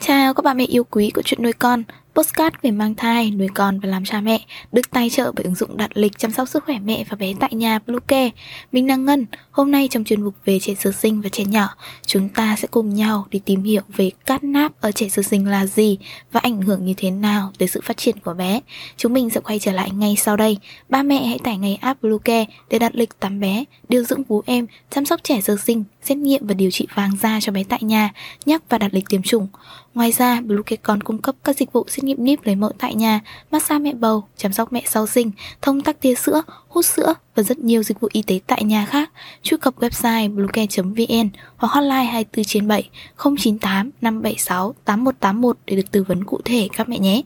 chào các bà mẹ yêu quý của chuyện nuôi con Postcard về mang thai, nuôi con và làm cha mẹ được tài trợ bởi ứng dụng đặt lịch chăm sóc sức khỏe mẹ và bé tại nhà Bluecare. Mình đang Ngân, hôm nay trong chuyên mục về trẻ sơ sinh và trẻ nhỏ, chúng ta sẽ cùng nhau đi tìm hiểu về cát náp ở trẻ sơ sinh là gì và ảnh hưởng như thế nào tới sự phát triển của bé. Chúng mình sẽ quay trở lại ngay sau đây. Ba mẹ hãy tải ngay app Bluecare để đặt lịch tắm bé, điều dưỡng vú em, chăm sóc trẻ sơ sinh, xét nghiệm và điều trị vàng da cho bé tại nhà, nhắc và đặt lịch tiêm chủng. Ngoài ra, Bluecare còn cung cấp các dịch vụ xét nghiệm níp lấy mẫu tại nhà, massage mẹ bầu, chăm sóc mẹ sau sinh, thông tắc tia sữa, hút sữa và rất nhiều dịch vụ y tế tại nhà khác. Truy cập website bluecare.vn hoặc hotline 24 trên 7 098 576 8181 để được tư vấn cụ thể các mẹ nhé.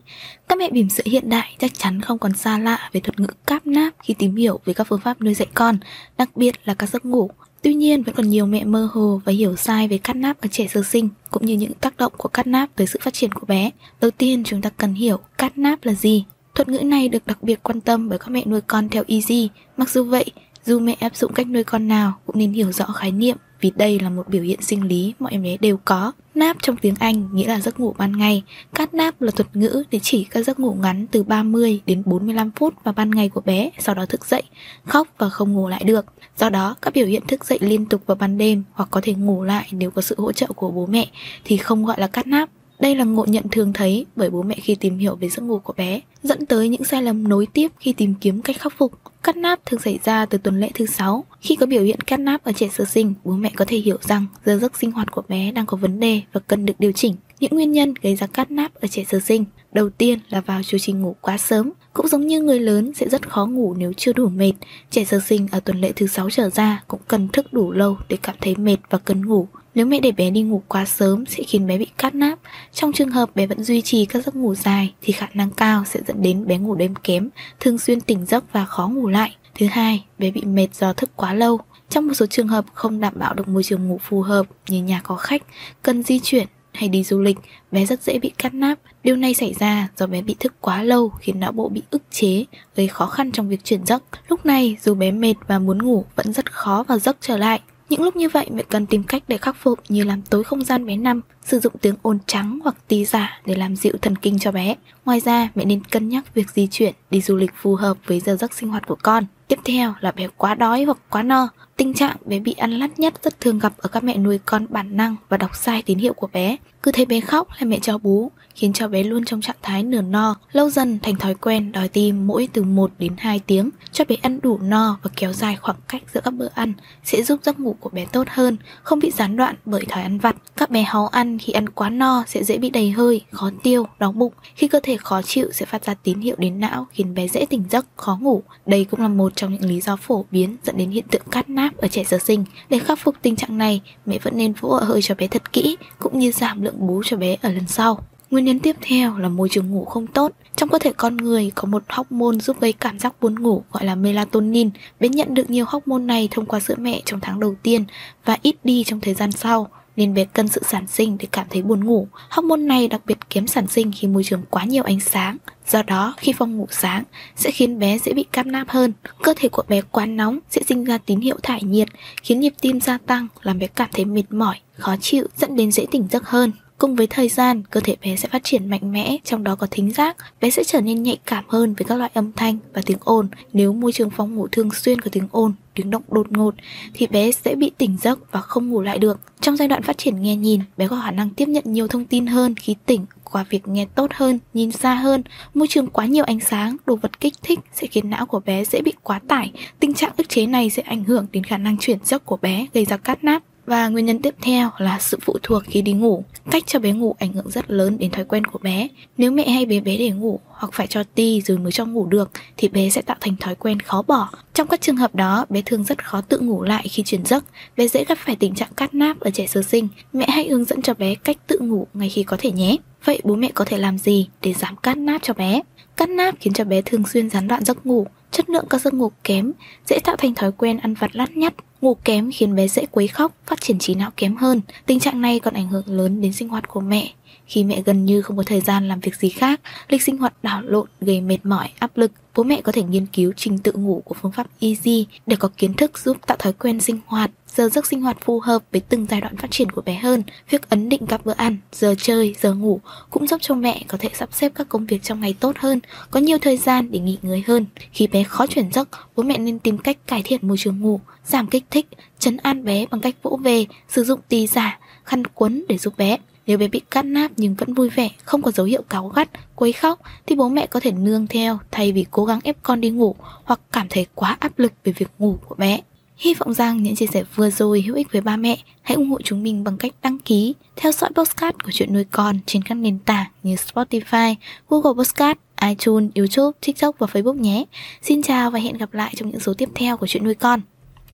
Các mẹ bỉm sữa hiện đại chắc chắn không còn xa lạ về thuật ngữ cáp náp khi tìm hiểu về các phương pháp nuôi dạy con, đặc biệt là các giấc ngủ. Tuy nhiên vẫn còn nhiều mẹ mơ hồ và hiểu sai về cắt náp ở trẻ sơ sinh cũng như những tác động của cắt náp tới sự phát triển của bé. Đầu tiên chúng ta cần hiểu cắt náp là gì. Thuật ngữ này được đặc biệt quan tâm bởi các mẹ nuôi con theo Easy. Mặc dù vậy, dù mẹ áp dụng cách nuôi con nào cũng nên hiểu rõ khái niệm vì đây là một biểu hiện sinh lý mọi em bé đều có. Nap trong tiếng Anh nghĩa là giấc ngủ ban ngày. Cát nap là thuật ngữ để chỉ các giấc ngủ ngắn từ 30 đến 45 phút vào ban ngày của bé, sau đó thức dậy, khóc và không ngủ lại được. Do đó, các biểu hiện thức dậy liên tục vào ban đêm hoặc có thể ngủ lại nếu có sự hỗ trợ của bố mẹ thì không gọi là cát nap. Đây là ngộ nhận thường thấy bởi bố mẹ khi tìm hiểu về giấc ngủ của bé, dẫn tới những sai lầm nối tiếp khi tìm kiếm cách khắc phục. Cắt náp thường xảy ra từ tuần lễ thứ 6. Khi có biểu hiện cắt náp ở trẻ sơ sinh, bố mẹ có thể hiểu rằng giờ giấc sinh hoạt của bé đang có vấn đề và cần được điều chỉnh. Những nguyên nhân gây ra cắt náp ở trẻ sơ sinh Đầu tiên là vào chu trình ngủ quá sớm, cũng giống như người lớn sẽ rất khó ngủ nếu chưa đủ mệt. Trẻ sơ sinh ở tuần lễ thứ 6 trở ra cũng cần thức đủ lâu để cảm thấy mệt và cần ngủ. Nếu mẹ để bé đi ngủ quá sớm sẽ khiến bé bị cắt náp. Trong trường hợp bé vẫn duy trì các giấc ngủ dài thì khả năng cao sẽ dẫn đến bé ngủ đêm kém, thường xuyên tỉnh giấc và khó ngủ lại. Thứ hai, bé bị mệt do thức quá lâu. Trong một số trường hợp không đảm bảo được môi trường ngủ phù hợp như nhà có khách, cần di chuyển hay đi du lịch, bé rất dễ bị cắt náp. Điều này xảy ra do bé bị thức quá lâu khiến não bộ bị ức chế, gây khó khăn trong việc chuyển giấc. Lúc này, dù bé mệt và muốn ngủ vẫn rất khó vào giấc trở lại. Những lúc như vậy mẹ cần tìm cách để khắc phục như làm tối không gian bé nằm, sử dụng tiếng ồn trắng hoặc tí giả để làm dịu thần kinh cho bé. Ngoài ra, mẹ nên cân nhắc việc di chuyển, đi du lịch phù hợp với giờ giấc sinh hoạt của con. Tiếp theo là bé quá đói hoặc quá no. Tình trạng bé bị ăn lắt nhất rất thường gặp ở các mẹ nuôi con bản năng và đọc sai tín hiệu của bé. Cứ thấy bé khóc là mẹ cho bú, khiến cho bé luôn trong trạng thái nửa no, lâu dần thành thói quen đòi tim mỗi từ 1 đến 2 tiếng, cho bé ăn đủ no và kéo dài khoảng cách giữa các bữa ăn sẽ giúp giấc ngủ của bé tốt hơn, không bị gián đoạn bởi thói ăn vặt. Các bé háu ăn khi ăn quá no sẽ dễ bị đầy hơi, khó tiêu, đau bụng. Khi cơ thể khó chịu sẽ phát ra tín hiệu đến não khiến bé dễ tỉnh giấc, khó ngủ. Đây cũng là một trong những lý do phổ biến dẫn đến hiện tượng cắt náp ở trẻ sơ sinh. Để khắc phục tình trạng này, mẹ vẫn nên vỗ ở hơi cho bé thật kỹ cũng như giảm lượng bú cho bé ở lần sau. Nguyên nhân tiếp theo là môi trường ngủ không tốt. Trong cơ thể con người có một hormone giúp gây cảm giác buồn ngủ gọi là melatonin. Bé nhận được nhiều hormone này thông qua sữa mẹ trong tháng đầu tiên và ít đi trong thời gian sau nên bé cần sự sản sinh để cảm thấy buồn ngủ. Hormone này đặc biệt kém sản sinh khi môi trường quá nhiều ánh sáng. Do đó, khi phòng ngủ sáng sẽ khiến bé dễ bị cam nap hơn. Cơ thể của bé quá nóng sẽ sinh ra tín hiệu thải nhiệt, khiến nhịp tim gia tăng, làm bé cảm thấy mệt mỏi, khó chịu, dẫn đến dễ tỉnh giấc hơn. Cùng với thời gian, cơ thể bé sẽ phát triển mạnh mẽ, trong đó có thính giác. Bé sẽ trở nên nhạy cảm hơn với các loại âm thanh và tiếng ồn. Nếu môi trường phòng ngủ thường xuyên có tiếng ồn, tiếng động đột ngột, thì bé sẽ bị tỉnh giấc và không ngủ lại được. Trong giai đoạn phát triển nghe nhìn, bé có khả năng tiếp nhận nhiều thông tin hơn khi tỉnh qua việc nghe tốt hơn, nhìn xa hơn. Môi trường quá nhiều ánh sáng, đồ vật kích thích sẽ khiến não của bé dễ bị quá tải. Tình trạng ức chế này sẽ ảnh hưởng đến khả năng chuyển giấc của bé, gây ra cát nát và nguyên nhân tiếp theo là sự phụ thuộc khi đi ngủ. Cách cho bé ngủ ảnh hưởng rất lớn đến thói quen của bé. Nếu mẹ hay bế bé để ngủ hoặc phải cho ti rồi mới cho ngủ được thì bé sẽ tạo thành thói quen khó bỏ. Trong các trường hợp đó, bé thường rất khó tự ngủ lại khi chuyển giấc. Bé dễ gặp phải tình trạng cắt náp ở trẻ sơ sinh. Mẹ hãy hướng dẫn cho bé cách tự ngủ ngay khi có thể nhé. Vậy bố mẹ có thể làm gì để giảm cắt náp cho bé? Cắt náp khiến cho bé thường xuyên gián đoạn giấc ngủ, chất lượng các giấc ngủ kém, dễ tạo thành thói quen ăn vặt lắt nhắt, Ngủ kém khiến bé dễ quấy khóc, phát triển trí não kém hơn. Tình trạng này còn ảnh hưởng lớn đến sinh hoạt của mẹ. Khi mẹ gần như không có thời gian làm việc gì khác, lịch sinh hoạt đảo lộn gây mệt mỏi, áp lực, bố mẹ có thể nghiên cứu trình tự ngủ của phương pháp Easy để có kiến thức giúp tạo thói quen sinh hoạt, giờ giấc sinh hoạt phù hợp với từng giai đoạn phát triển của bé hơn. Việc ấn định các bữa ăn, giờ chơi, giờ ngủ cũng giúp cho mẹ có thể sắp xếp các công việc trong ngày tốt hơn, có nhiều thời gian để nghỉ ngơi hơn. Khi bé khó chuyển giấc, bố mẹ nên tìm cách cải thiện môi trường ngủ, giảm kích thích, chấn an bé bằng cách vỗ về, sử dụng tì giả, khăn quấn để giúp bé. Nếu bé bị cắt náp nhưng vẫn vui vẻ, không có dấu hiệu cáu gắt, quấy khóc thì bố mẹ có thể nương theo thay vì cố gắng ép con đi ngủ hoặc cảm thấy quá áp lực về việc ngủ của bé. Hy vọng rằng những chia sẻ vừa rồi hữu ích với ba mẹ. Hãy ủng hộ chúng mình bằng cách đăng ký, theo dõi podcast của chuyện nuôi con trên các nền tảng như Spotify, Google Podcast, iTunes, YouTube, TikTok và Facebook nhé. Xin chào và hẹn gặp lại trong những số tiếp theo của chuyện nuôi con.